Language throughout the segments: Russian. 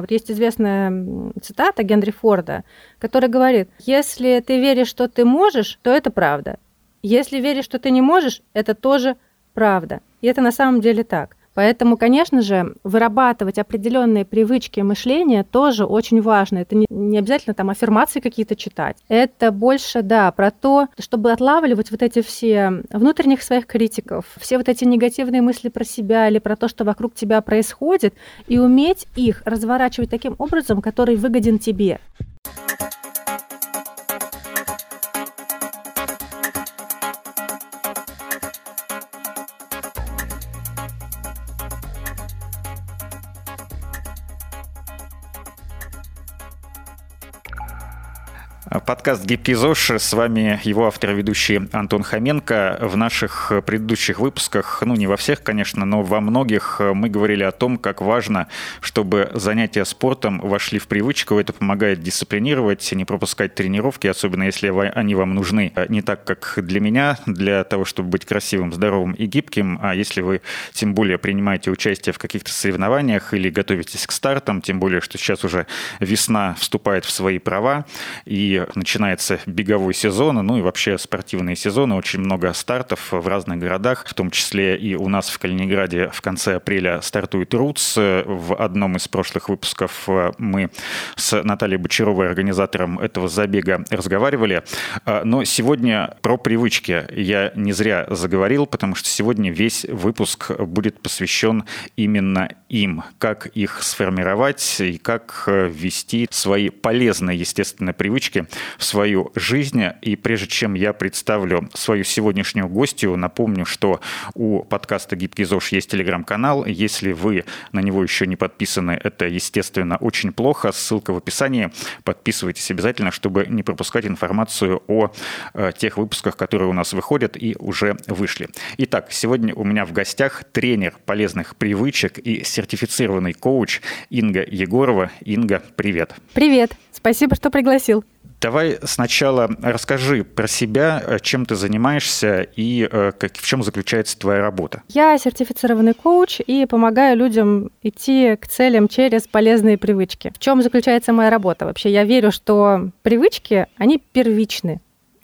Вот есть известная цитата Генри Форда, который говорит, если ты веришь, что ты можешь, то это правда. Если веришь, что ты не можешь, это тоже правда. И это на самом деле так. Поэтому, конечно же, вырабатывать определенные привычки мышления тоже очень важно. Это не, не обязательно там аффирмации какие-то читать. Это больше, да, про то, чтобы отлавливать вот эти все внутренних своих критиков, все вот эти негативные мысли про себя или про то, что вокруг тебя происходит, и уметь их разворачивать таким образом, который выгоден тебе. Подкаст «Гибкий ЗОЖ». С вами его автор и ведущий Антон Хоменко. В наших предыдущих выпусках, ну не во всех, конечно, но во многих мы говорили о том, как важно, чтобы занятия спортом вошли в привычку. Это помогает дисциплинировать, не пропускать тренировки, особенно если они вам нужны не так, как для меня, для того, чтобы быть красивым, здоровым и гибким. А если вы тем более принимаете участие в каких-то соревнованиях или готовитесь к стартам, тем более, что сейчас уже весна вступает в свои права, и начинается беговой сезон, ну и вообще спортивные сезоны, очень много стартов в разных городах, в том числе и у нас в Калининграде в конце апреля стартует РУЦ. В одном из прошлых выпусков э, мы с Натальей Бочаровой, организатором этого забега, разговаривали. Э, но сегодня про привычки я не зря заговорил, потому что сегодня весь выпуск будет посвящен именно им, как их сформировать и как э, ввести свои полезные, естественно, привычки в свою жизнь. И прежде чем я представлю свою сегодняшнюю гостью, напомню, что у подкаста «Гибкий ЗОЖ» есть телеграм-канал. Если вы на него еще не подписаны, это, естественно, очень плохо. Ссылка в описании. Подписывайтесь обязательно, чтобы не пропускать информацию о э, тех выпусках, которые у нас выходят и уже вышли. Итак, сегодня у меня в гостях тренер полезных привычек и сертифицированный коуч Инга Егорова. Инга, привет. Привет. Спасибо, что пригласил. Давай сначала расскажи про себя, э, чем ты занимаешься и э, как, в чем заключается твоя работа. Я сертифицированный коуч и помогаю людям идти к целям через полезные привычки. В чем заключается моя работа? Вообще я верю, что привычки, они первичны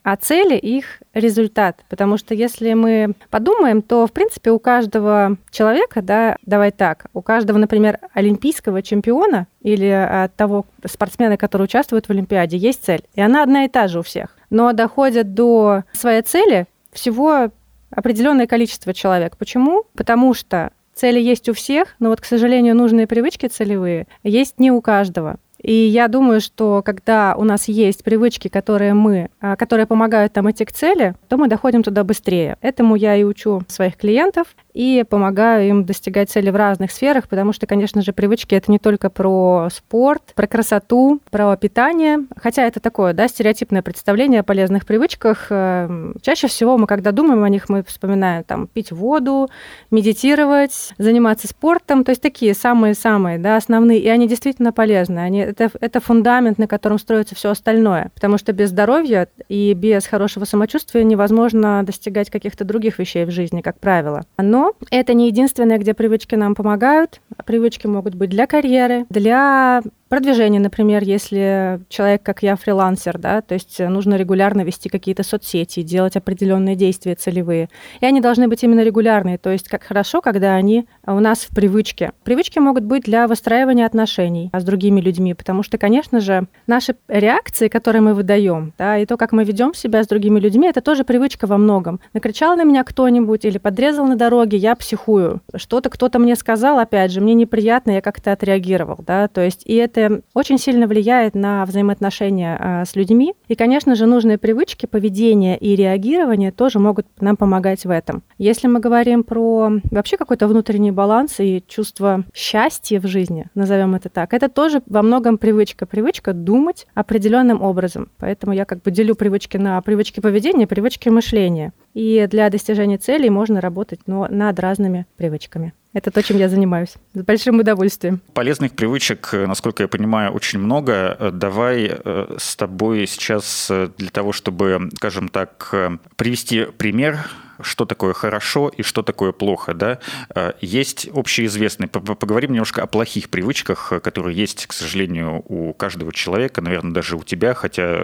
а цели их результат. Потому что если мы подумаем, то, в принципе, у каждого человека, да, давай так, у каждого, например, олимпийского чемпиона или а, того спортсмена, который участвует в Олимпиаде, есть цель. И она одна и та же у всех. Но доходят до своей цели всего определенное количество человек. Почему? Потому что цели есть у всех, но вот, к сожалению, нужные привычки целевые есть не у каждого. И я думаю, что когда у нас есть привычки, которые мы, а, которые помогают нам идти к цели, то мы доходим туда быстрее. Этому я и учу своих клиентов и помогаю им достигать цели в разных сферах, потому что, конечно же, привычки это не только про спорт, про красоту, про питание, хотя это такое, да, стереотипное представление о полезных привычках. Эм, чаще всего мы, когда думаем о них, мы вспоминаем там пить воду, медитировать, заниматься спортом, то есть такие самые-самые, да, основные, и они действительно полезны. Они, это, это фундамент, на котором строится все остальное, потому что без здоровья и без хорошего самочувствия невозможно достигать каких-то других вещей в жизни, как правило. Но это не единственное, где привычки нам помогают. Привычки могут быть для карьеры, для Продвижение, например, если человек, как я, фрилансер, да, то есть нужно регулярно вести какие-то соцсети, делать определенные действия целевые. И они должны быть именно регулярные, то есть как хорошо, когда они у нас в привычке. Привычки могут быть для выстраивания отношений с другими людьми, потому что, конечно же, наши реакции, которые мы выдаем, да, и то, как мы ведем себя с другими людьми, это тоже привычка во многом. Накричал на меня кто-нибудь или подрезал на дороге, я психую. Что-то кто-то мне сказал, опять же, мне неприятно, я как-то отреагировал, да, то есть и это это очень сильно влияет на взаимоотношения а, с людьми. И, конечно же, нужные привычки, поведения и реагирования тоже могут нам помогать в этом. Если мы говорим про вообще какой-то внутренний баланс и чувство счастья в жизни, назовем это так, это тоже во многом привычка. Привычка думать определенным образом. Поэтому я как бы делю привычки на привычки поведения, привычки мышления. И для достижения целей можно работать но над разными привычками. Это то, чем я занимаюсь. С большим удовольствием. Полезных привычек, насколько я понимаю, очень много. Давай э, с тобой сейчас э, для того, чтобы, скажем так, э, привести пример что такое хорошо и что такое плохо, да. Э, есть общеизвестные, поговорим немножко о плохих привычках, которые есть, к сожалению, у каждого человека, наверное, даже у тебя, хотя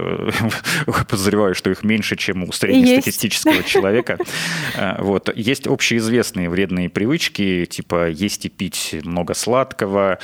подозреваю, что их меньше, чем у среднестатистического человека. Вот. Есть общеизвестные вредные привычки, типа есть и пить много сладкого,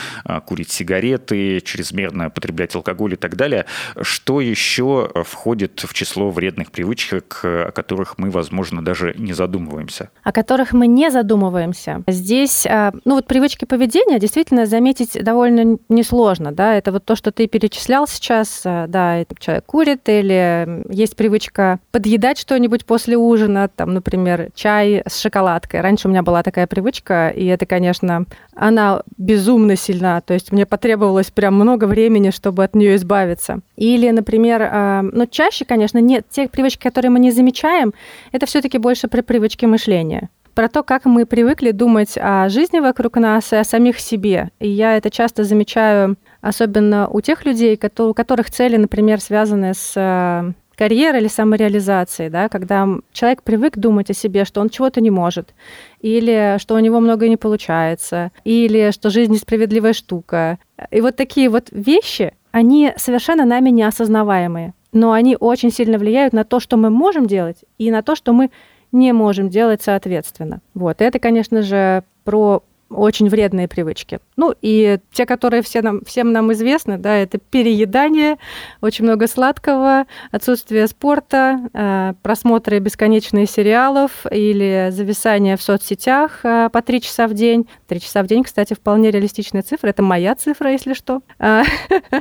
курить сигареты, чрезмерно потреблять алкоголь и так далее. Что еще входит в число вредных привычек, о которых мы, возможно, даже не задумываемся? О которых мы не задумываемся. Здесь, а, ну вот привычки поведения действительно заметить довольно несложно, да, это вот то, что ты перечислял сейчас, а, да, человек курит или есть привычка подъедать что-нибудь после ужина, там, например, чай с шоколадкой. Раньше у меня была такая привычка, и это, конечно, она безумно сильна, то есть мне потребовалось прям много времени, чтобы от нее избавиться. Или, например, а, ну, чаще, конечно, нет, те привычки, которые мы не замечаем, это все-таки больше про привычки мышления про то, как мы привыкли думать о жизни вокруг нас и о самих себе. И я это часто замечаю, особенно у тех людей, у которых цели, например, связаны с а, карьерой или самореализацией, да, когда человек привык думать о себе, что он чего-то не может, или что у него много не получается, или что жизнь несправедливая штука. И вот такие вот вещи, они совершенно нами неосознаваемые, но они очень сильно влияют на то, что мы можем делать, и на то, что мы не можем делать соответственно. Вот. Это, конечно же, про очень вредные привычки. Ну и те, которые все нам, всем нам известны, да, это переедание, очень много сладкого, отсутствие спорта, э, просмотры бесконечных сериалов или зависание в соцсетях э, по три часа в день. Три часа в день, кстати, вполне реалистичная цифра. Это моя цифра, если что. А,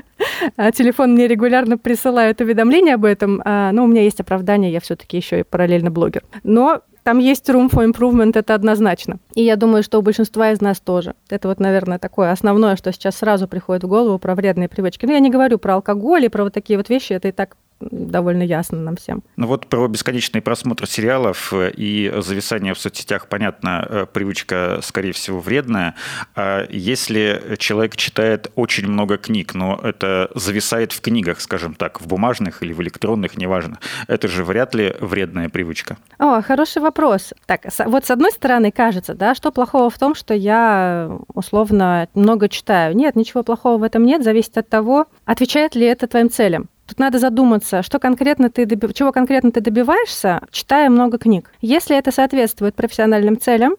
а телефон мне регулярно присылает уведомления об этом. А, но у меня есть оправдание, я все-таки еще и параллельно блогер. Но там есть room for improvement, это однозначно. И я думаю, что у большинства из нас тоже. Это вот, наверное, такое основное, что сейчас сразу приходит в голову про вредные привычки. Но я не говорю про алкоголь и про вот такие вот вещи, это и так довольно ясно нам всем. Ну вот про бесконечный просмотр сериалов э, и зависание в соцсетях, понятно, э, привычка, скорее всего, вредная. А если человек читает очень много книг, но это зависает в книгах, скажем так, в бумажных или в электронных, неважно, это же вряд ли вредная привычка. О, хороший вопрос. Так, вот с одной стороны кажется, да, что плохого в том, что я условно много читаю. Нет, ничего плохого в этом нет, зависит от того, отвечает ли это твоим целям. Тут надо задуматься, что конкретно ты доби... чего конкретно ты добиваешься, читая много книг. Если это соответствует профессиональным целям,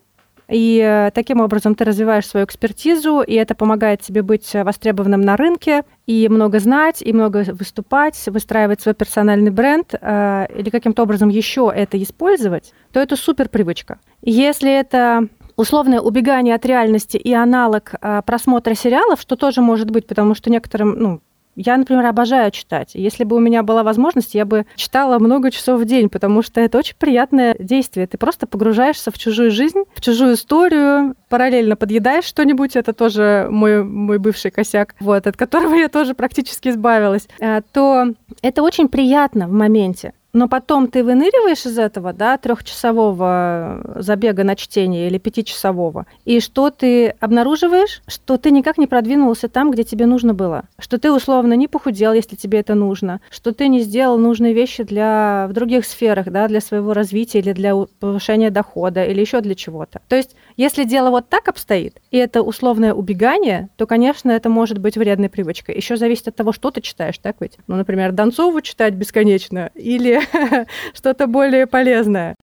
и э, таким образом ты развиваешь свою экспертизу, и это помогает тебе быть востребованным на рынке, и много знать, и много выступать, выстраивать свой персональный бренд, э, или каким-то образом еще это использовать, то это супер привычка. Если это условное убегание от реальности и аналог э, просмотра сериалов, что тоже может быть, потому что некоторым, ну, я, например, обожаю читать. Если бы у меня была возможность, я бы читала много часов в день, потому что это очень приятное действие. Ты просто погружаешься в чужую жизнь, в чужую историю, параллельно подъедаешь что-нибудь, это тоже мой, мой бывший косяк, вот, от которого я тоже практически избавилась, а, то это очень приятно в моменте но потом ты выныриваешь из этого, да, трехчасового забега на чтение или пятичасового, и что ты обнаруживаешь, что ты никак не продвинулся там, где тебе нужно было, что ты условно не похудел, если тебе это нужно, что ты не сделал нужные вещи для в других сферах, да, для своего развития или для повышения дохода или еще для чего-то. То есть, если дело вот так обстоит, и это условное убегание, то, конечно, это может быть вредной привычкой. Еще зависит от того, что ты читаешь, так ведь? Ну, например, Донцову читать бесконечно или что-то более полезное.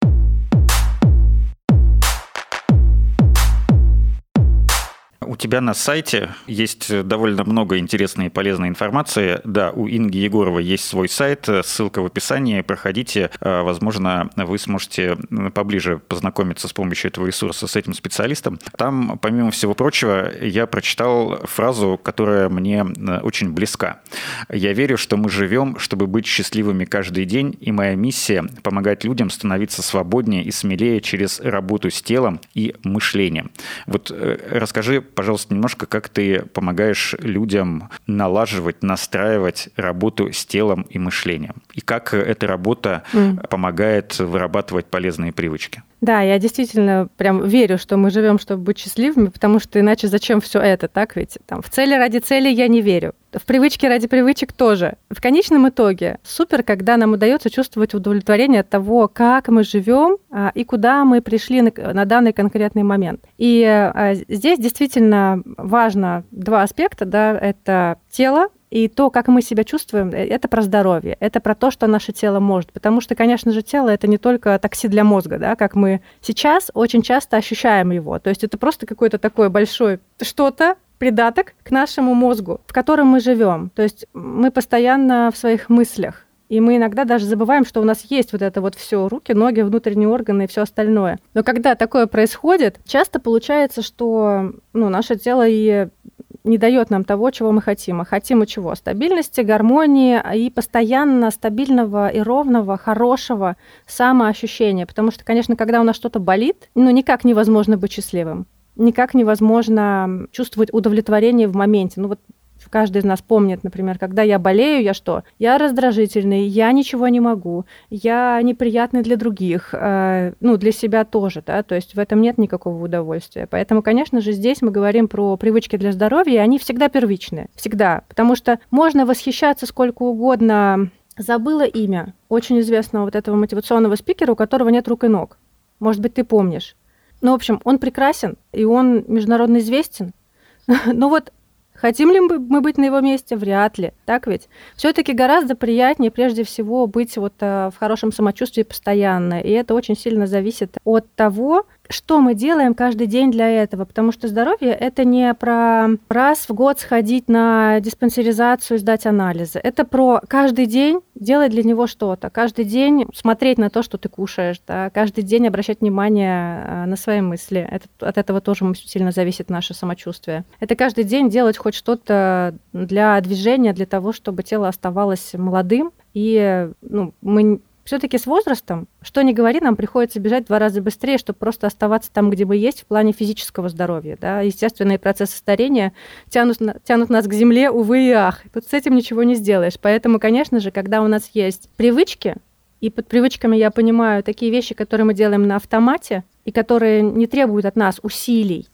У тебя на сайте есть довольно много интересной и полезной информации. Да, у Инги Егоровой есть свой сайт, ссылка в описании. Проходите. А, возможно, вы сможете поближе познакомиться с помощью этого ресурса с этим специалистом. Там, помимо всего прочего, я прочитал фразу, которая мне очень близка. Я верю, что мы живем, чтобы быть счастливыми каждый день, и моя миссия — помогать людям становиться свободнее и смелее через работу с телом и мышлением. Вот э, расскажи, пожалуйста, немножко, как ты помогаешь людям налаживать, настраивать работу с телом и мышлением. И как эта работа mm. помогает вырабатывать полезные привычки. Да, я действительно прям верю, что мы живем, чтобы быть счастливыми, потому что иначе зачем все это, так ведь? Там, в цели ради цели я не верю. В привычке ради привычек тоже. В конечном итоге супер, когда нам удается чувствовать удовлетворение от того, как мы живем а, и куда мы пришли на, на данный конкретный момент. И а, здесь действительно важно два аспекта, да, это тело и то, как мы себя чувствуем, э, это про здоровье, это про то, что наше тело может. Потому что, конечно же, тело это не только такси для мозга, да, как мы сейчас очень часто ощущаем его. То есть это просто какое-то такое большое что-то, придаток к нашему мозгу, в котором мы живем. То есть мы постоянно в своих мыслях. И мы иногда даже забываем, что у нас есть вот это вот все руки, ноги, внутренние органы и все остальное. Но когда такое происходит, часто получается, что ну, наше тело и не дает нам того, чего мы хотим. А хотим мы чего? Стабильности, гармонии и постоянно стабильного и ровного, хорошего самоощущения. Потому что, конечно, когда у нас что-то болит, ну, никак невозможно быть счастливым никак невозможно чувствовать удовлетворение в моменте. Ну вот каждый из нас помнит, например, когда я болею, я что? Я раздражительный, я ничего не могу, я неприятный для других, э, ну, для себя тоже, да, то есть в этом нет никакого удовольствия. Поэтому, конечно же, здесь мы говорим про привычки для здоровья, и они всегда первичные, всегда, потому что можно восхищаться сколько угодно. Забыла имя очень известного вот этого мотивационного спикера, у которого нет рук и ног. Может быть, ты помнишь. Ну, в общем, он прекрасен, и он международно известен. Но вот Хотим ли мы быть на его месте? Вряд ли. Так ведь? Все-таки гораздо приятнее, прежде всего, быть вот э, в хорошем самочувствии постоянно. И это очень сильно зависит от того, что мы делаем каждый день для этого, потому что здоровье это не про раз в год сходить на диспансеризацию, сдать анализы. Это про каждый день делать для него что-то, каждый день смотреть на то, что ты кушаешь, да, каждый день обращать внимание э, на свои мысли. Это, от этого тоже сильно зависит наше самочувствие. Это каждый день делать хоть что-то для движения, для того, чтобы тело оставалось молодым, и ну, мы все-таки с возрастом, что ни говори, нам приходится бежать в два раза быстрее, чтобы просто оставаться там, где мы есть в плане физического здоровья. Да? Естественные процессы старения тянут, тянут нас к земле, увы и ах. Тут с этим ничего не сделаешь. Поэтому, конечно же, когда у нас есть привычки, и под привычками я понимаю такие вещи, которые мы делаем на автомате, и которые не требуют от нас усилий,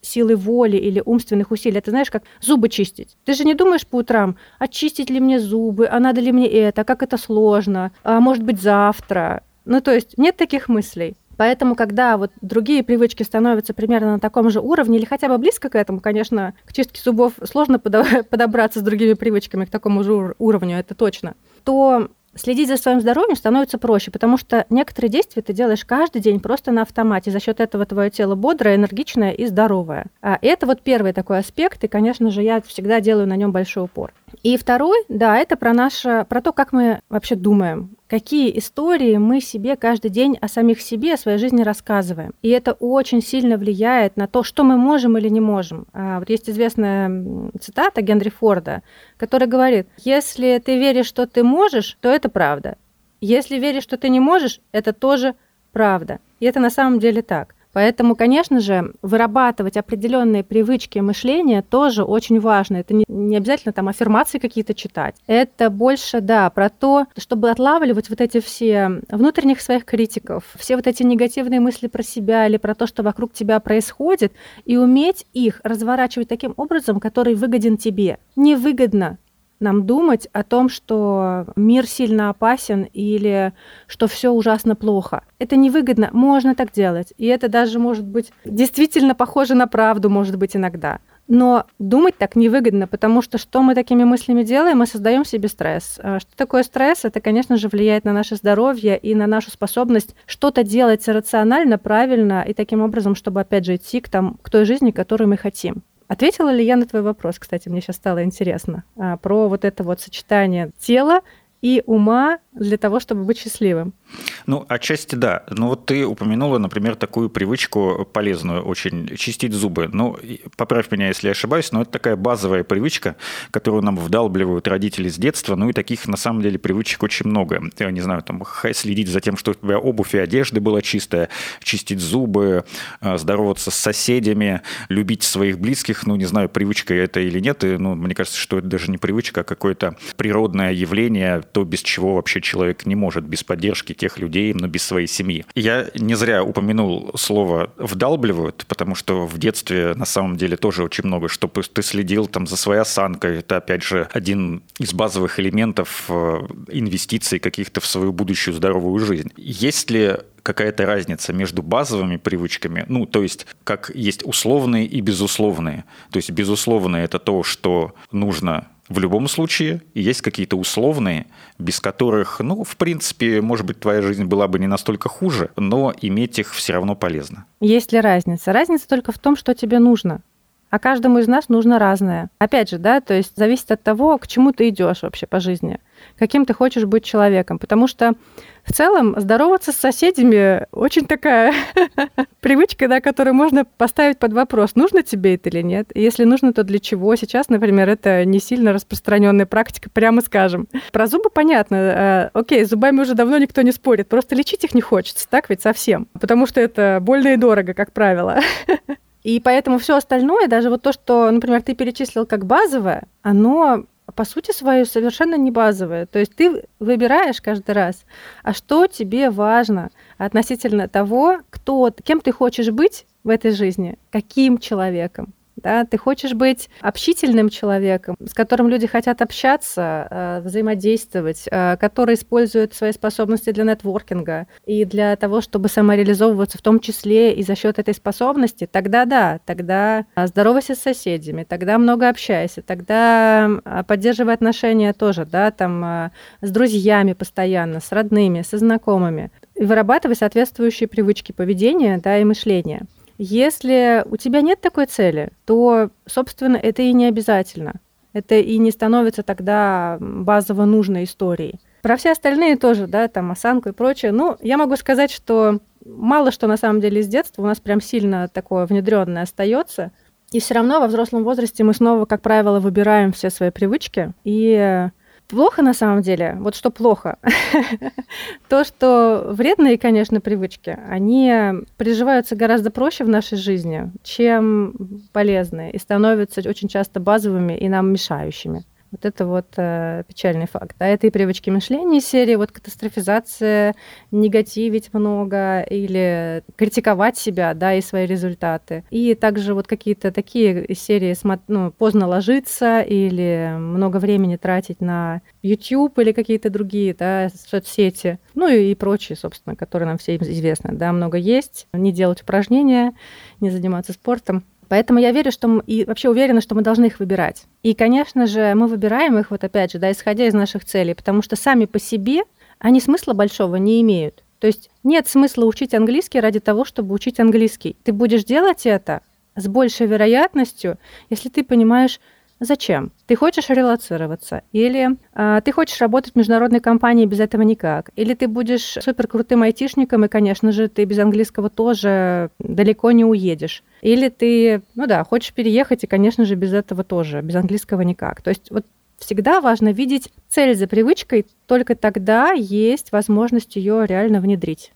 силы воли или умственных усилий. Это знаешь, как зубы чистить. Ты же не думаешь по утрам, очистить ли мне зубы, а надо ли мне это, как это сложно, а может быть завтра. Ну, то есть нет таких мыслей. Поэтому, когда вот другие привычки становятся примерно на таком же уровне или хотя бы близко к этому, конечно, к чистке зубов сложно подобраться с другими привычками к такому же уровню, это точно, то следить за своим здоровьем становится проще, потому что некоторые действия ты делаешь каждый день просто на автомате. За счет этого твое тело бодрое, энергичное и здоровое. А это вот первый такой аспект, и, конечно же, я всегда делаю на нем большой упор. И второй, да, это про наше, про то, как мы вообще думаем, какие истории мы себе каждый день о самих себе, о своей жизни рассказываем. И это очень сильно влияет на то, что мы можем или не можем. А, вот есть известная цитата Генри Форда, который говорит, если ты веришь, что ты можешь, то это правда. Если веришь, что ты не можешь, это тоже правда. И это на самом деле так. Поэтому, конечно же, вырабатывать определенные привычки мышления тоже очень важно. Это не, не обязательно там аффирмации какие-то читать. Это больше, да, про то, чтобы отлавливать вот эти все внутренних своих критиков, все вот эти негативные мысли про себя или про то, что вокруг тебя происходит, и уметь их разворачивать таким образом, который выгоден тебе. Невыгодно нам думать о том, что мир сильно опасен или что все ужасно плохо. Это невыгодно. Можно так делать. И это даже может быть действительно похоже на правду, может быть, иногда. Но думать так невыгодно, потому что что мы такими мыслями делаем? Мы создаем себе стресс. А что такое стресс? Это, конечно же, влияет на наше здоровье и на нашу способность что-то делать рационально, правильно и таким образом, чтобы, опять же, идти к, там, к той жизни, которую мы хотим. Ответила ли я на твой вопрос, кстати, мне сейчас стало интересно, а, про вот это вот сочетание тела и ума для того, чтобы быть счастливым. Ну, отчасти да. Ну, вот ты упомянула, например, такую привычку полезную очень – чистить зубы. Ну, поправь меня, если я ошибаюсь, но это такая базовая привычка, которую нам вдалбливают родители с детства. Ну, и таких, на самом деле, привычек очень много. Я не знаю, там, следить за тем, что у тебя обувь и одежда была чистая, чистить зубы, а, здороваться с соседями, любить своих близких. Ну, не знаю, привычка это или нет. И, ну, мне кажется, что это даже не привычка, а какое-то природное явление, то, без чего вообще человек не может, без поддержки тех людей, но без своей семьи. Я не зря упомянул слово «вдалбливают», потому что в детстве на самом деле тоже очень много, чтобы ты следил там за своей осанкой. Это, опять же, один из базовых элементов э, инвестиций каких-то в свою будущую здоровую жизнь. Есть ли какая-то разница между базовыми привычками, ну, то есть, как есть условные и безусловные. То есть, безусловные – это то, что нужно в любом случае, есть какие-то условные, без которых, ну, в принципе, может быть, твоя жизнь была бы не настолько хуже, но иметь их все равно полезно. Есть ли разница? Разница только в том, что тебе нужно а каждому из нас нужно разное. Опять же, да, то есть зависит от того, к чему ты идешь вообще по жизни, каким ты хочешь быть человеком. Потому что в целом здороваться с соседями очень такая привычка, да, которую можно поставить под вопрос, нужно тебе это или нет. Если нужно, то для чего? Сейчас, например, это не сильно распространенная практика, прямо скажем. Про зубы понятно. Э, окей, с зубами уже давно никто не спорит, просто лечить их не хочется, так ведь совсем. Потому что это больно и дорого, как правило. И поэтому все остальное, даже вот то, что, например, ты перечислил как базовое, оно по сути своей совершенно не базовое. То есть ты выбираешь каждый раз, а что тебе важно относительно того, кто, кем ты хочешь быть в этой жизни, каким человеком да, ты хочешь быть общительным человеком, с которым люди хотят общаться, э, взаимодействовать, э, который использует свои способности для нетворкинга и для того, чтобы самореализовываться в том числе и за счет этой способности, тогда да, тогда здоровайся с соседями, тогда много общайся, тогда поддерживай отношения тоже, да, там с друзьями постоянно, с родными, со знакомыми, и вырабатывай соответствующие привычки поведения, да, и мышления. Если у тебя нет такой цели, то, собственно, это и не обязательно. Это и не становится тогда базово нужной историей. Про все остальные тоже, да, там осанку и прочее. Ну, я могу сказать, что мало что на самом деле из детства у нас прям сильно такое внедренное остается. И все равно во взрослом возрасте мы снова, как правило, выбираем все свои привычки и Плохо на самом деле, вот что плохо, то, что вредные, конечно, привычки, они приживаются гораздо проще в нашей жизни, чем полезные, и становятся очень часто базовыми и нам мешающими. Вот это вот э, печальный факт. А это и привычки мышления серии, вот катастрофизация, негативить много или критиковать себя, да, и свои результаты. И также вот какие-то такие серии ну, поздно ложиться или много времени тратить на YouTube или какие-то другие, да, соцсети. Ну и, и прочие, собственно, которые нам всем известны. Да, много есть. Не делать упражнения, не заниматься спортом. Поэтому я верю, что мы, и вообще уверена, что мы должны их выбирать. И, конечно же, мы выбираем их, вот опять же, да, исходя из наших целей, потому что сами по себе они смысла большого не имеют. То есть нет смысла учить английский ради того, чтобы учить английский. Ты будешь делать это с большей вероятностью, если ты понимаешь, Зачем? Ты хочешь релацироваться? Или э, ты хочешь работать в международной компании без этого никак? Или ты будешь супер крутым айтишником, и, конечно же, ты без английского тоже далеко не уедешь? Или ты, ну да, хочешь переехать, и, конечно же, без этого тоже, без английского никак. То есть вот всегда важно видеть цель за привычкой, только тогда есть возможность ее реально внедрить.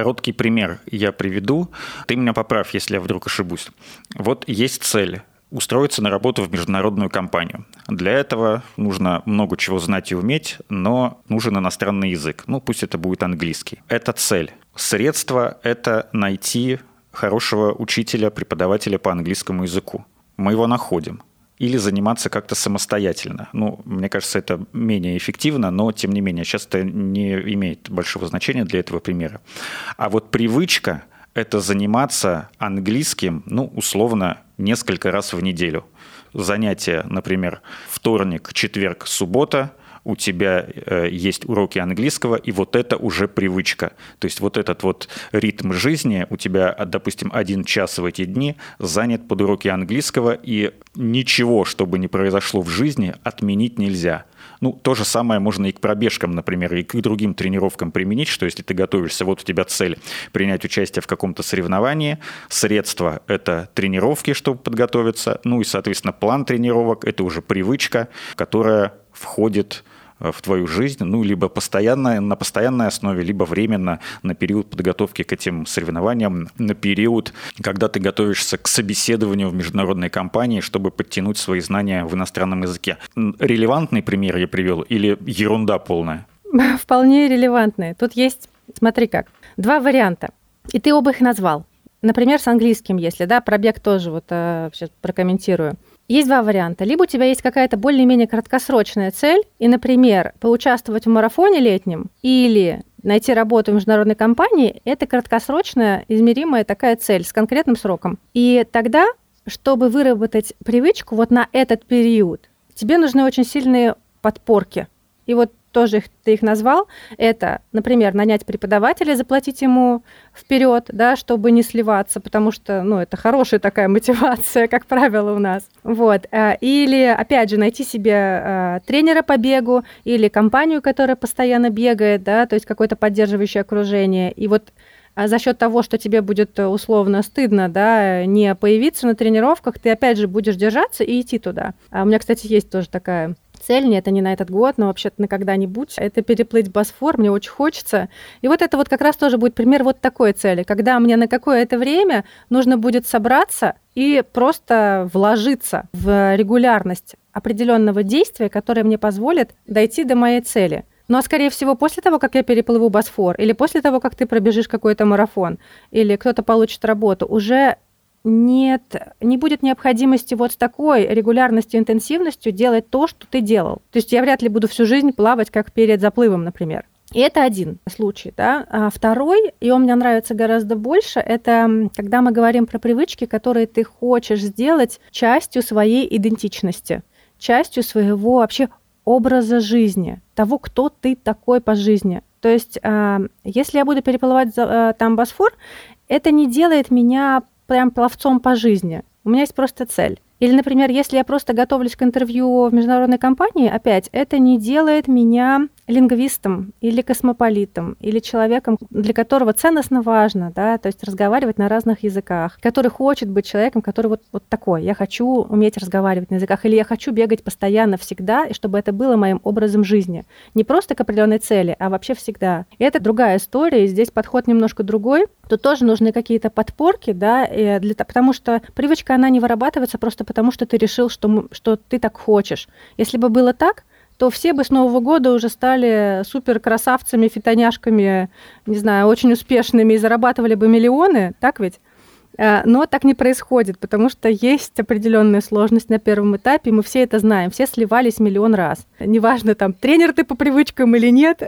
Короткий пример я приведу. Ты меня поправь, если я вдруг ошибусь. Вот есть цель устроиться на работу в международную компанию. Для этого нужно много чего знать и уметь, но нужен иностранный язык. Ну, пусть это будет английский. Это цель. Средство – это найти хорошего учителя, преподавателя по английскому языку. Мы его находим или заниматься как-то самостоятельно. Ну, мне кажется, это менее эффективно, но тем не менее, сейчас это не имеет большого значения для этого примера. А вот привычка – это заниматься английским, ну, условно, несколько раз в неделю. Занятия, например, вторник, четверг, суббота – у тебя э, есть уроки английского, и вот это уже привычка. То есть вот этот вот ритм жизни у тебя, допустим, один час в эти дни занят под уроки английского, и ничего, что бы ни произошло в жизни, отменить нельзя. Ну, то же самое можно и к пробежкам, например, и к другим тренировкам применить, что если ты готовишься, вот у тебя цель принять участие в каком-то соревновании, средства – это тренировки, чтобы подготовиться, ну и, соответственно, план тренировок – это уже привычка, которая входит в твою жизнь, ну, либо постоянно, на постоянной основе, либо временно на период подготовки к этим соревнованиям, на период, когда ты готовишься к собеседованию в международной компании, чтобы подтянуть свои знания в иностранном языке. Релевантный пример я привел или ерунда полная? Вполне релевантные. Тут есть, смотри как, два варианта. И ты оба их назвал. Например, с английским, если, да, пробег тоже вот э, сейчас прокомментирую. Есть два варианта. Либо у тебя есть какая-то более-менее краткосрочная цель, и, например, поучаствовать в марафоне летнем, или найти работу в международной компании, это краткосрочная, измеримая такая цель с конкретным сроком. И тогда, чтобы выработать привычку вот на этот период, тебе нужны очень сильные подпорки. И вот тоже их, ты их назвал, это, например, нанять преподавателя, заплатить ему вперед, да, чтобы не сливаться, потому что, ну, это хорошая такая мотивация, как правило, у нас. Вот. Э, или, опять же, найти себе э, тренера по бегу или компанию, которая постоянно бегает, да, то есть какое-то поддерживающее окружение. И вот а за счет того, что тебе будет э, условно стыдно, да, не появиться на тренировках, ты опять же будешь держаться и идти туда. А у меня, кстати, есть тоже такая цель, не это не на этот год, но вообще-то на когда-нибудь, это переплыть Босфор, мне очень хочется. И вот это вот как раз тоже будет пример вот такой цели, когда мне на какое-то время нужно будет собраться и просто вложиться в регулярность определенного действия, которое мне позволит дойти до моей цели. Ну а скорее всего после того, как я переплыву Босфор, или после того, как ты пробежишь какой-то марафон, или кто-то получит работу, уже нет, не будет необходимости вот с такой регулярностью, интенсивностью делать то, что ты делал. То есть я вряд ли буду всю жизнь плавать, как перед заплывом, например. И это один случай, да. А второй, и он мне нравится гораздо больше, это когда мы говорим про привычки, которые ты хочешь сделать частью своей идентичности, частью своего вообще образа жизни, того, кто ты такой по жизни. То есть, а, если я буду переплывать а, там Босфор, это не делает меня прям пловцом по жизни. У меня есть просто цель. Или, например, если я просто готовлюсь к интервью в международной компании, опять, это не делает меня лингвистом или космополитом, или человеком, для которого ценностно важно, да, то есть разговаривать на разных языках, который хочет быть человеком, который вот, вот такой, я хочу уметь разговаривать на языках, или я хочу бегать постоянно, всегда, и чтобы это было моим образом жизни. Не просто к определенной цели, а вообще всегда. И это другая история, и здесь подход немножко другой. Тут тоже нужны какие-то подпорки, да, для, потому что привычка, она не вырабатывается просто потому, что ты решил, что, что ты так хочешь. Если бы было так, то все бы с Нового года уже стали супер красавцами, фитоняшками, не знаю, очень успешными и зарабатывали бы миллионы, так ведь? Э, но так не происходит, потому что есть определенная сложность на первом этапе, мы все это знаем, все сливались миллион раз. Неважно, там, тренер ты по привычкам или нет,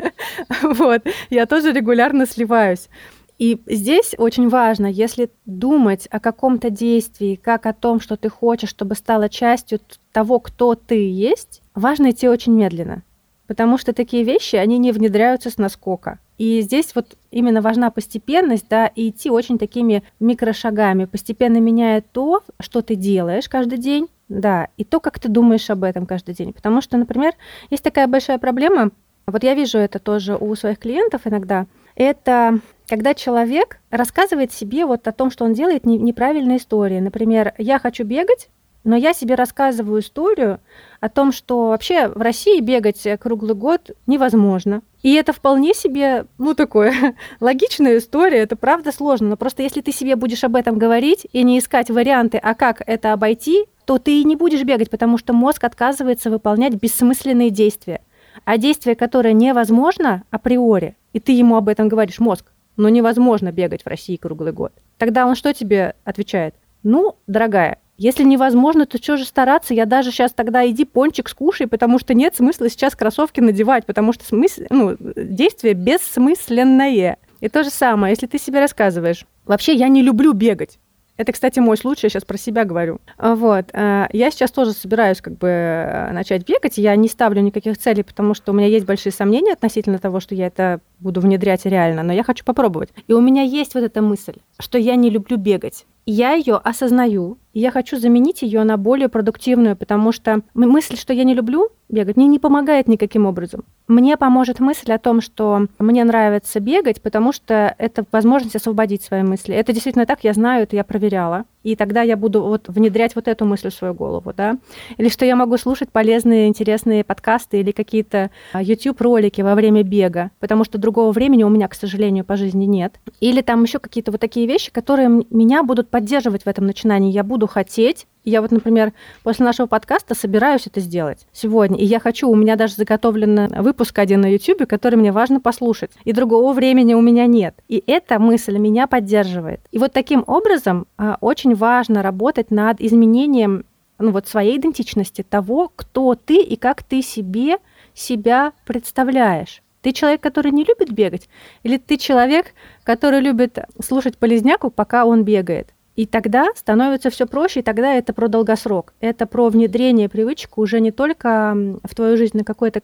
вот, я тоже регулярно сливаюсь. И здесь очень важно, если думать о каком-то действии, как о том, что ты хочешь, чтобы стало частью того, кто ты есть, важно идти очень медленно, потому что такие вещи, они не внедряются с наскока. И здесь вот именно важна постепенность, да, и идти очень такими микрошагами, постепенно меняя то, что ты делаешь каждый день, да, и то, как ты думаешь об этом каждый день. Потому что, например, есть такая большая проблема, вот я вижу это тоже у своих клиентов иногда, это когда человек рассказывает себе вот о том, что он делает неправильные истории. Например, я хочу бегать, но я себе рассказываю историю о том, что вообще в России бегать круглый год невозможно. И это вполне себе, ну, такое, логичная история, это правда сложно. Но просто если ты себе будешь об этом говорить и не искать варианты, а как это обойти, то ты и не будешь бегать, потому что мозг отказывается выполнять бессмысленные действия. А действие, которое невозможно априори, и ты ему об этом говоришь, мозг, но невозможно бегать в России круглый год. Тогда он что тебе отвечает? Ну, дорогая, если невозможно, то что же стараться? Я даже сейчас тогда иди пончик скушай, потому что нет смысла сейчас кроссовки надевать, потому что смысл, ну, действие бессмысленное. И то же самое, если ты себе рассказываешь. Вообще, я не люблю бегать. Это, кстати, мой случай, я сейчас про себя говорю. Вот. Э, я сейчас тоже собираюсь как бы э, начать бегать. Я не ставлю никаких целей, потому что у меня есть большие сомнения относительно того, что я это буду внедрять реально, но я хочу попробовать. И у меня есть вот эта мысль, что я не люблю бегать. Я ее осознаю, и я хочу заменить ее на более продуктивную, потому что мысль, что я не люблю бегать, мне не помогает никаким образом. Мне поможет мысль о том, что мне нравится бегать, потому что это возможность освободить свои мысли. Это действительно так, я знаю, это я проверяла. И тогда я буду вот внедрять вот эту мысль в свою голову, да. Или что я могу слушать полезные, интересные подкасты или какие-то а, YouTube-ролики во время бега, потому что другого времени у меня, к сожалению, по жизни нет. Или там еще какие-то вот такие вещи, которые меня будут поддерживать в этом начинании. Я буду хотеть я вот, например, после нашего подкаста собираюсь это сделать сегодня. И я хочу, у меня даже заготовлен выпуск один на YouTube, который мне важно послушать. И другого времени у меня нет. И эта мысль меня поддерживает. И вот таким образом а, очень важно работать над изменением ну, вот своей идентичности, того, кто ты и как ты себе себя представляешь. Ты человек, который не любит бегать? Или ты человек, который любит слушать полезняку, пока он бегает? И тогда становится все проще, и тогда это про долгосрок. Это про внедрение привычек уже не только в твою жизнь на какой-то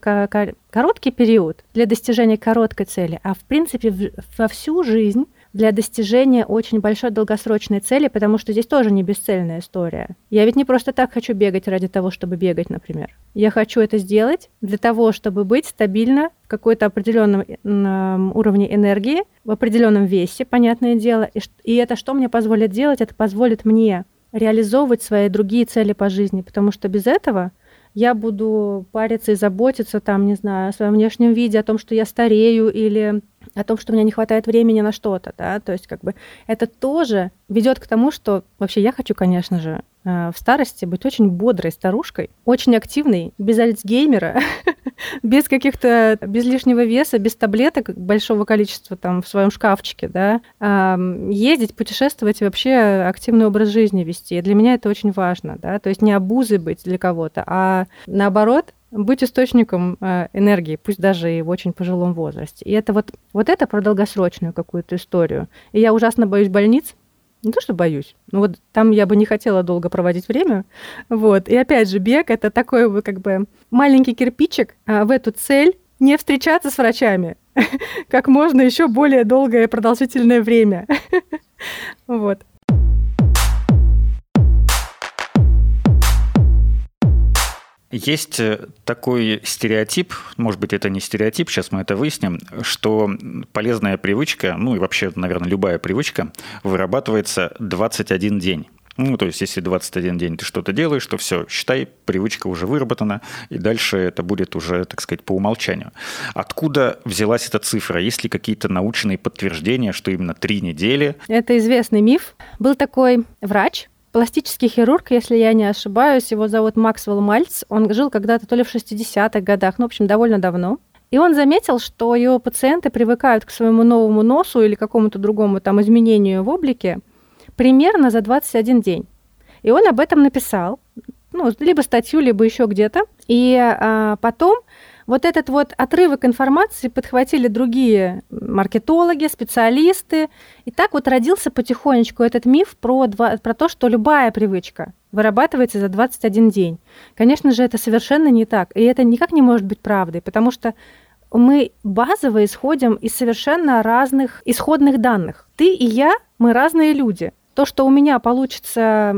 короткий период для достижения короткой цели, а в принципе во всю жизнь для достижения очень большой долгосрочной цели, потому что здесь тоже не бесцельная история. Я ведь не просто так хочу бегать ради того, чтобы бегать, например. Я хочу это сделать для того, чтобы быть стабильно в какой-то определенном уровне энергии, в определенном весе, понятное дело. И, и это что мне позволит делать? Это позволит мне реализовывать свои другие цели по жизни, потому что без этого я буду париться и заботиться, там, не знаю, о своем внешнем виде, о том, что я старею или о том, что у меня не хватает времени на что-то, да, то есть как бы это тоже ведет к тому, что вообще я хочу, конечно же, э, в старости быть очень бодрой старушкой, очень активной, без альцгеймера, без каких-то, без лишнего веса, без таблеток большого количества там в своем шкафчике, да, ездить, путешествовать и вообще активный образ жизни вести. Для меня это очень важно, да, то есть не обузой быть для кого-то, а наоборот быть источником э, энергии, пусть даже и в очень пожилом возрасте. И это вот, вот это про долгосрочную какую-то историю. И я ужасно боюсь больниц, не то, что боюсь, но вот там я бы не хотела долго проводить время. Вот. И опять же, бег — это такой как бы маленький кирпичик а, в эту цель не встречаться с врачами как можно еще более долгое и продолжительное время. Вот. Есть э, такой стереотип, может быть, это не стереотип, сейчас мы это выясним, что полезная привычка, ну и вообще, наверное, любая привычка вырабатывается 21 день. Ну, то есть, если 21 день ты что-то делаешь, то все, считай, привычка уже выработана, и дальше это будет уже, так сказать, по умолчанию. Откуда взялась эта цифра? Есть ли какие-то научные подтверждения, что именно три недели? Это известный миф. Был такой врач, пластический хирург, если я не ошибаюсь, его зовут Максвелл Мальц. Он жил когда-то то ли в 60-х годах, ну, в общем, довольно давно. И он заметил, что его пациенты привыкают к своему новому носу или какому-то другому там изменению в облике примерно за 21 день. И он об этом написал, ну, либо статью, либо еще где-то. И а, потом вот этот вот отрывок информации подхватили другие маркетологи, специалисты. И так вот родился потихонечку этот миф про, два, про то, что любая привычка вырабатывается за 21 день. Конечно же, это совершенно не так. И это никак не может быть правдой, потому что мы базово исходим из совершенно разных исходных данных. Ты и я, мы разные люди то, что у меня получится,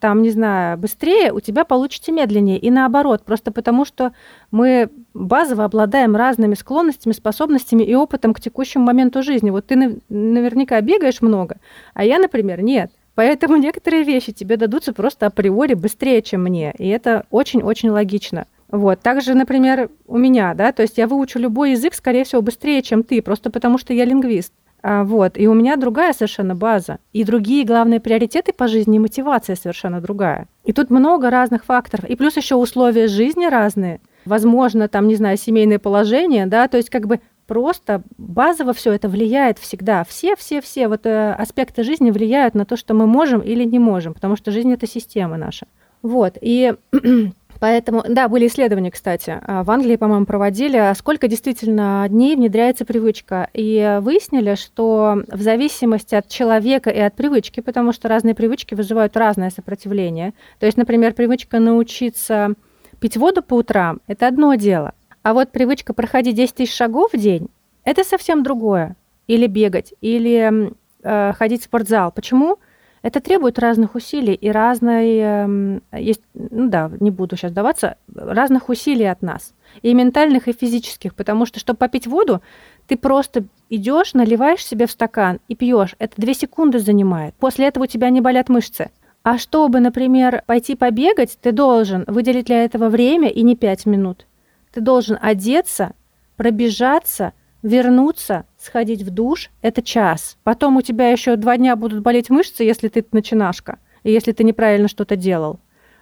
там, не знаю, быстрее, у тебя получится медленнее. И наоборот, просто потому что мы базово обладаем разными склонностями, способностями и опытом к текущему моменту жизни. Вот ты наверняка бегаешь много, а я, например, нет. Поэтому некоторые вещи тебе дадутся просто априори быстрее, чем мне. И это очень-очень логично. Вот. Также, например, у меня, да, то есть я выучу любой язык, скорее всего, быстрее, чем ты, просто потому что я лингвист. А, вот. И у меня другая совершенно база. И другие главные приоритеты по жизни, и мотивация совершенно другая. И тут много разных факторов. И плюс еще условия жизни разные. Возможно, там, не знаю, семейное положение, да, то есть как бы просто базово все это влияет всегда. Все-все-все вот э, аспекты жизни влияют на то, что мы можем или не можем, потому что жизнь — это система наша. Вот, и Поэтому, да, были исследования, кстати, а, в Англии, по-моему, проводили, а сколько действительно дней внедряется привычка. И выяснили, что в зависимости от человека и от привычки, потому что разные привычки вызывают разное сопротивление. То есть, например, привычка научиться пить воду по утрам – это одно дело. А вот привычка проходить 10 тысяч шагов в день – это совсем другое. Или бегать, или э, ходить в спортзал. Почему? Это требует разных усилий и разной, эм, есть, ну да, не буду сейчас даваться, разных усилий от нас. И ментальных, и физических. Потому что, чтобы попить воду, ты просто идешь, наливаешь себе в стакан и пьешь. Это две секунды занимает. После этого у тебя не болят мышцы. А чтобы, например, пойти побегать, ты должен выделить для этого время и не пять минут. Ты должен одеться, пробежаться, вернуться, сходить в душ – это час. Потом у тебя еще два дня будут болеть мышцы, если ты начинашка, и если ты неправильно что-то делал.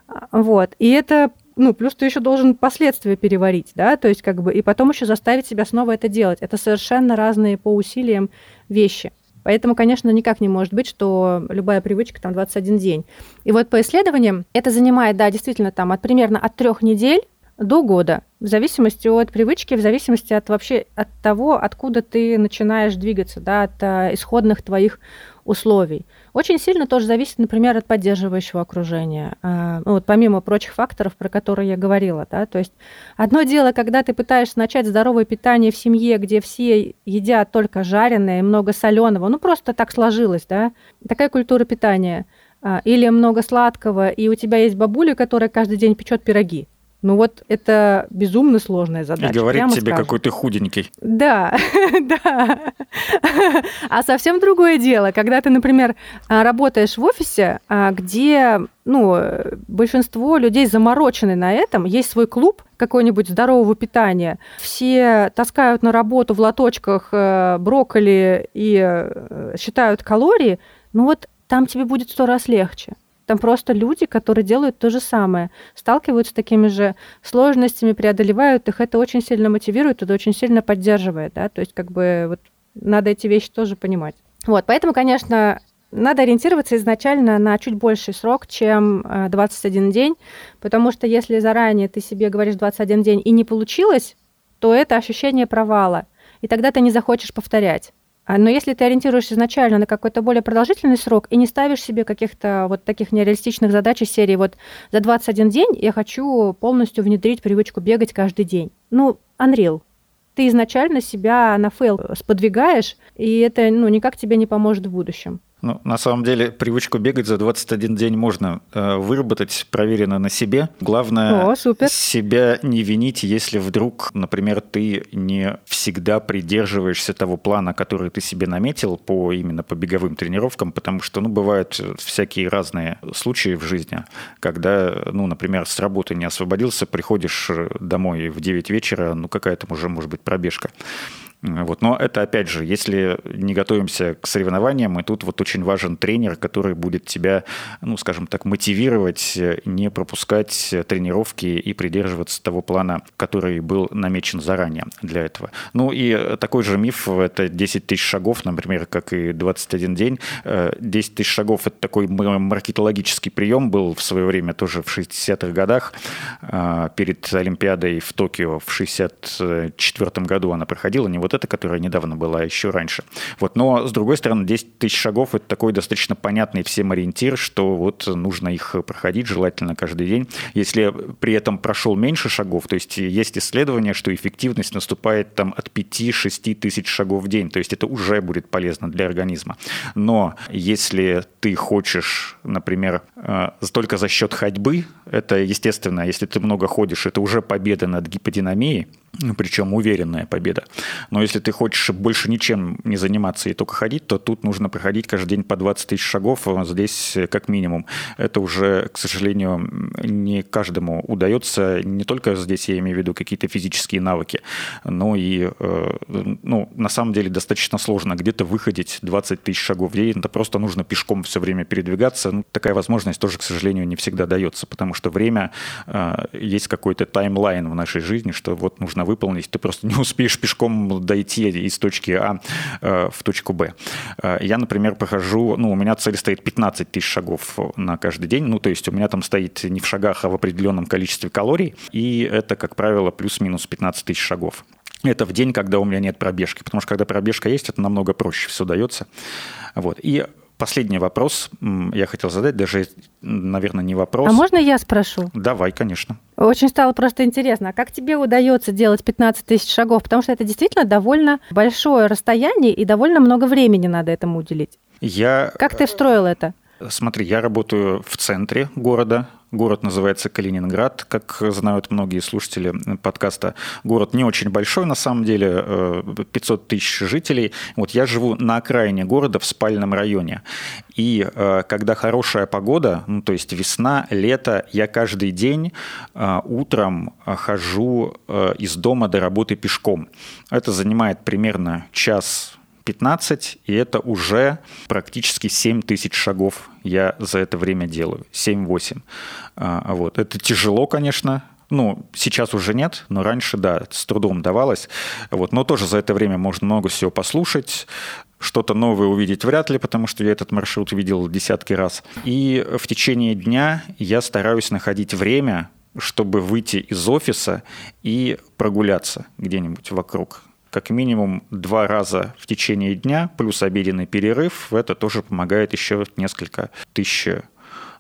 А, вот. И это ну, плюс ты еще должен последствия переварить, да, то есть как бы, и потом еще заставить себя снова это делать. Это совершенно разные по усилиям вещи. Поэтому, конечно, никак не может быть, что любая привычка там 21 день. И вот по исследованиям это занимает, да, действительно, там от примерно от трех недель до года, в зависимости от привычки, в зависимости от вообще от того, откуда ты начинаешь двигаться, да, от а, исходных твоих условий. Очень сильно тоже зависит, например, от поддерживающего окружения. А, ну, вот помимо прочих факторов, про которые я говорила. Да? То есть одно дело, когда ты пытаешься начать здоровое питание в семье, где все едят только жареное, много соленого, ну просто так сложилось, да, такая культура питания. А, или много сладкого, и у тебя есть бабуля, которая каждый день печет пироги. Ну вот это безумно сложная задача. И говорит тебе, скажем. какой ты худенький. Да, да. А совсем другое дело, когда ты, например, а, работаешь в офисе, а, где ну, большинство людей заморочены на этом, есть свой клуб какой-нибудь здорового питания, все таскают на работу в лоточках э, брокколи и э, считают калории, ну вот там тебе будет сто раз легче. Там просто люди, которые делают то же самое, сталкиваются с такими же сложностями, преодолевают их. Это очень сильно мотивирует, это очень сильно поддерживает. Да? То есть как бы вот надо эти вещи тоже понимать. Вот, поэтому, конечно, надо ориентироваться изначально на чуть больший срок, чем 21 э, день, потому что если заранее ты себе говоришь 21 день и не получилось, то это ощущение провала, и тогда ты не захочешь повторять. А, но если ты ориентируешься изначально на какой-то более продолжительный срок и не ставишь себе каких-то вот таких нереалистичных задач из серии вот за 21 день я хочу полностью внедрить привычку бегать каждый день. Ну, Unreal. Ты изначально себя на fail сподвигаешь, и это ну, никак тебе не поможет в будущем. Ну, на самом деле, привычку бегать за 21 день можно э, выработать, проверено на себе. Главное, О, супер. себя не винить, если вдруг, например, ты не всегда придерживаешься того плана, который ты себе наметил по именно по беговым тренировкам, потому что, ну, бывают всякие разные случаи в жизни, когда, ну, например, с работы не освободился, приходишь домой в 9 вечера, ну, какая то уже может быть пробежка. Вот. Но это, опять же, если не готовимся к соревнованиям, и тут вот очень важен тренер, который будет тебя, ну, скажем так, мотивировать, не пропускать тренировки и придерживаться того плана, который был намечен заранее для этого. Ну и такой же миф – это 10 тысяч шагов, например, как и 21 день. 10 э, тысяч шагов – это такой маркетологический прием, был в свое время тоже в 60-х годах, э, перед Олимпиадой в Токио в 64 году она проходила, не вот вот эта, которая недавно была, еще раньше. Вот. Но, с другой стороны, 10 тысяч шагов – это такой достаточно понятный всем ориентир, что вот нужно их проходить желательно каждый день. Если при этом прошел меньше шагов, то есть есть исследование, что эффективность наступает там от 5-6 тысяч шагов в день, то есть это уже будет полезно для организма. Но если ты хочешь, например, э, только за счет ходьбы, это естественно, если ты много ходишь, это уже победа над гиподинамией, причем уверенная победа. Но если ты хочешь больше ничем не заниматься и только ходить, то тут нужно проходить каждый день по 20 тысяч шагов, а здесь как минимум. Это уже, к сожалению, не каждому удается, не только здесь я имею в виду какие-то физические навыки, но и, э, ну, на самом деле достаточно сложно где-то выходить 20 тысяч шагов в день, это просто нужно пешком все время передвигаться. Ну, такая возможность тоже, к сожалению, не всегда дается, потому что время, э, есть какой-то таймлайн в нашей жизни, что вот нужно нужно выполнить, ты просто не успеешь пешком дойти из точки А э, в точку Б. Э, я, например, прохожу, ну, у меня цель стоит 15 тысяч шагов на каждый день, ну, то есть у меня там стоит не в шагах, а в определенном количестве калорий, и это, как правило, плюс-минус 15 тысяч шагов. Это в день, когда у меня нет пробежки, потому что когда пробежка есть, это намного проще все дается. Вот. И Последний вопрос я хотел задать, даже, наверное, не вопрос. А можно я спрошу? Давай, конечно. Очень стало просто интересно, а как тебе удается делать 15 тысяч шагов? Потому что это действительно довольно большое расстояние и довольно много времени надо этому уделить. Я... Как ты встроил это? Смотри, я работаю в центре города, Город называется Калининград, как знают многие слушатели подкаста. Город не очень большой, на самом деле, 500 э, тысяч жителей. Вот я живу на окраине города в спальном районе. И э, когда хорошая погода, ну, то есть весна, лето, я каждый день э, утром хожу из дома до работы пешком. Это занимает примерно час 15, и это уже практически 7 тысяч шагов я за это время делаю. 7-8. А, вот. Это тяжело, конечно, ну, сейчас уже нет, но раньше, да, с трудом давалось. Вот. Но тоже за это время можно много всего послушать, что-то новое увидеть вряд ли, потому что я этот маршрут видел десятки раз. И в течение дня я стараюсь находить время, чтобы выйти из офиса и прогуляться где-нибудь вокруг как минимум два раза в течение дня, плюс обеденный перерыв, это тоже помогает еще несколько тысяч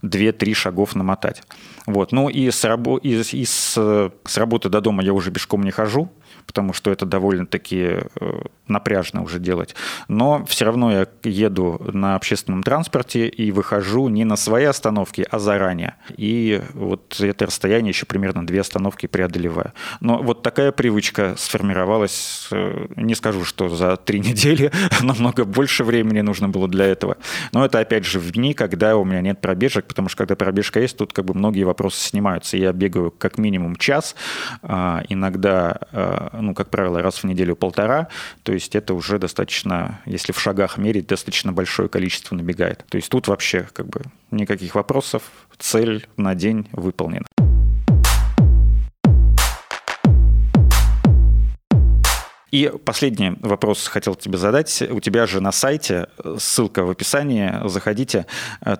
две-три шагов намотать. Вот. Ну и с, рабо- из, из, с работы до дома я уже пешком не хожу, потому что это довольно-таки э, напряжно уже делать. Но все равно я еду на общественном транспорте и выхожу не на свои остановки, а заранее. И вот это расстояние еще примерно две остановки преодолеваю. Но вот такая привычка сформировалась, э, не скажу, что за три недели, намного больше времени нужно было для этого. Но это опять же в дни, когда у меня нет пробежек, потому что когда пробежка есть, тут как бы многие вопросы снимаются. Я бегаю как минимум час, а, иногда, а, ну, как правило, раз в неделю полтора, то есть это уже достаточно, если в шагах мерить, достаточно большое количество набегает. То есть тут вообще как бы никаких вопросов, цель на день выполнена. И последний вопрос хотел тебе задать. У тебя же на сайте, ссылка в описании, заходите,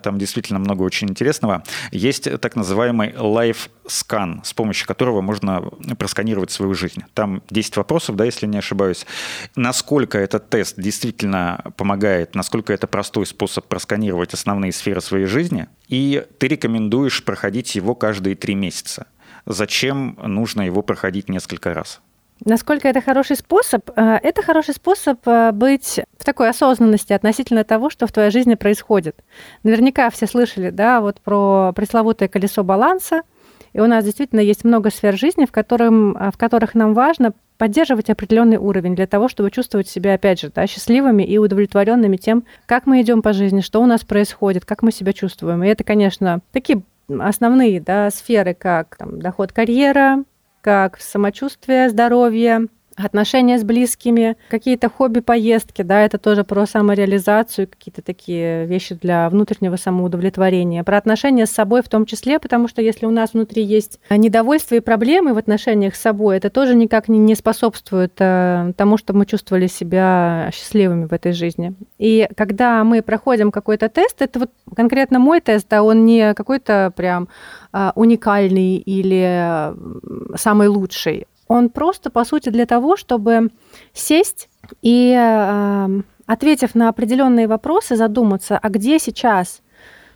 там действительно много очень интересного. Есть так называемый Life Scan, с помощью которого можно просканировать свою жизнь. Там 10 вопросов, да, если не ошибаюсь. Насколько этот тест действительно помогает, насколько это простой способ просканировать основные сферы своей жизни, и ты рекомендуешь проходить его каждые три месяца. Зачем нужно его проходить несколько раз? Насколько это хороший способ? Э, это хороший способ э, быть в такой осознанности относительно того, что в твоей жизни происходит. Наверняка все слышали, да, вот про пресловутое колесо баланса. И у нас действительно есть много сфер жизни, в, котором, э, в которых нам важно поддерживать определенный уровень для того, чтобы чувствовать себя, опять же, да, счастливыми и удовлетворенными тем, как мы идем по жизни, что у нас происходит, как мы себя чувствуем. И это, конечно, такие основные да, сферы, как там, доход, карьера, как самочувствие, здоровье, отношения с близкими, какие-то хобби-поездки, да, это тоже про самореализацию, какие-то такие вещи для внутреннего самоудовлетворения, про отношения с собой в том числе, потому что если у нас внутри есть недовольство и проблемы в отношениях с собой, это тоже никак не способствует э, тому, чтобы мы чувствовали себя счастливыми в этой жизни. И когда мы проходим какой-то тест, это вот конкретно мой тест, да, он не какой-то прям э, уникальный или самый лучший, он просто, по сути, для того, чтобы сесть и, э, ответив на определенные вопросы, задуматься, а где сейчас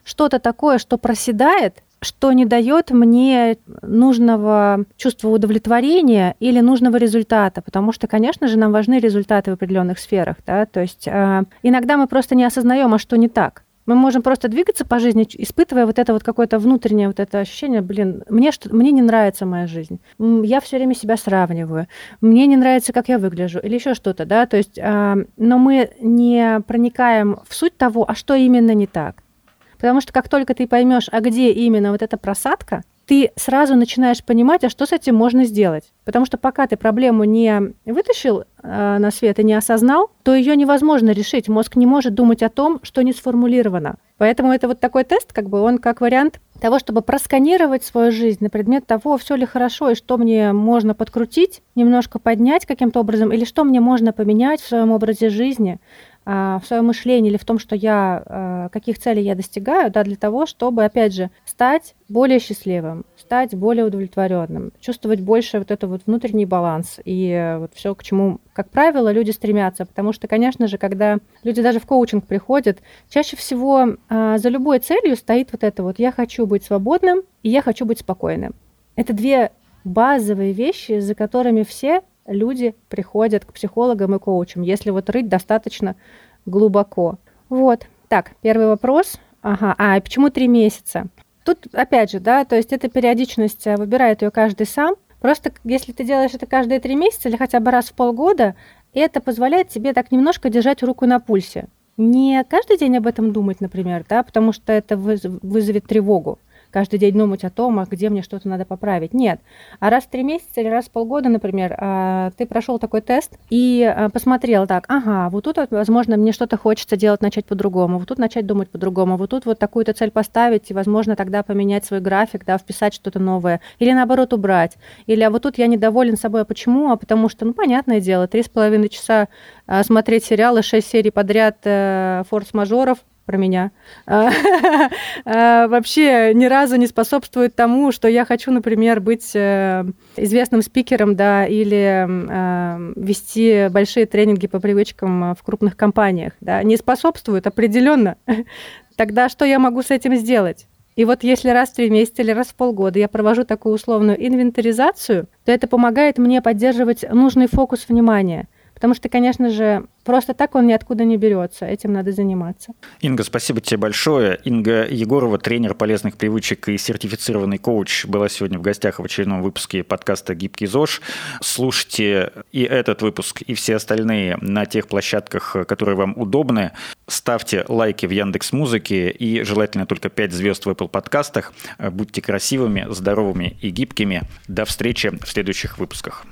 что-то такое, что проседает, что не дает мне нужного чувства удовлетворения или нужного результата, потому что, конечно же, нам важны результаты в определенных сферах, да, то есть э, иногда мы просто не осознаем, а что не так. Мы можем просто двигаться по жизни, испытывая вот это вот какое-то внутреннее вот это ощущение, блин, мне, что, мне не нравится моя жизнь, я все время себя сравниваю, мне не нравится, как я выгляжу, или еще что-то, да, то есть, э, но мы не проникаем в суть того, а что именно не так. Потому что как только ты поймешь, а где именно вот эта просадка, ты сразу начинаешь понимать, а что с этим можно сделать. Потому что пока ты проблему не вытащил э, на свет и не осознал, то ее невозможно решить. Мозг не может думать о том, что не сформулировано. Поэтому это вот такой тест, как бы он как вариант того, чтобы просканировать свою жизнь на предмет того, все ли хорошо и что мне можно подкрутить, немножко поднять каким-то образом, или что мне можно поменять в своем образе жизни, в своем мышлении или в том, что я, а, каких целей я достигаю, да, для того, чтобы, опять же, стать более счастливым, стать более удовлетворенным, чувствовать больше вот этот вот внутренний баланс и вот все, к чему, как правило, люди стремятся. Потому что, конечно же, когда люди даже в коучинг приходят, чаще всего а, за любой целью стоит вот это вот «я хочу быть свободным» и «я хочу быть спокойным». Это две базовые вещи, за которыми все люди приходят к психологам и коучам, если вот рыть достаточно глубоко. Вот. Так, первый вопрос. Ага, а почему три месяца? Тут, опять же, да, то есть эта периодичность э, выбирает ее каждый сам. Просто если ты делаешь это каждые три месяца или хотя бы раз в полгода, это позволяет тебе так немножко держать руку на пульсе. Не каждый день об этом думать, например, да, потому что это вызовет тревогу каждый день думать о том, а где мне что-то надо поправить. Нет. А раз в три месяца или раз в полгода, например, а, ты прошел такой тест и а, посмотрел так, ага, вот тут, возможно, мне что-то хочется делать, начать по-другому, вот тут начать думать по-другому, вот тут вот такую-то цель поставить и, возможно, тогда поменять свой график, да, вписать что-то новое, или наоборот убрать, или а вот тут я недоволен собой, а почему? А потому что, ну, понятное дело, три с половиной часа а, смотреть сериалы, шесть серий подряд э, форс-мажоров, про меня, а, а, вообще ни разу не способствует тому, что я хочу, например, быть э, известным спикером, да, или э, вести большие тренинги по привычкам в крупных компаниях, да, не способствует определенно. Тогда что я могу с этим сделать? И вот если раз в три месяца или раз в полгода я провожу такую условную инвентаризацию, то это помогает мне поддерживать нужный фокус внимания – Потому что, конечно же, просто так он ниоткуда не берется. Этим надо заниматься. Инга, спасибо тебе большое. Инга Егорова, тренер полезных привычек и сертифицированный коуч, была сегодня в гостях в очередном выпуске подкаста «Гибкий ЗОЖ». Слушайте и этот выпуск, и все остальные на тех площадках, которые вам удобны. Ставьте лайки в Яндекс Музыке и желательно только 5 звезд в Apple подкастах. Будьте красивыми, здоровыми и гибкими. До встречи в следующих выпусках.